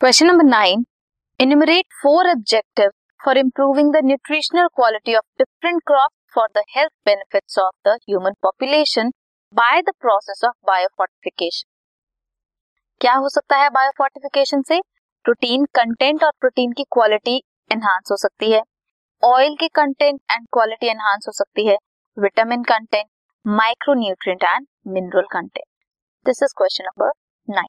Question number nine enumerate four objective for improving the nutritional quality of different crop for the health benefits of the human population by the process of biofortification क्या हो सकता है biofortification से? Protein content और protein की quality enhance हो सकती है। ऑयल के कंटेंट एंड क्वालिटी एनहांस हो सकती है। Vitamin content micronutrient and mineral content this is question number nine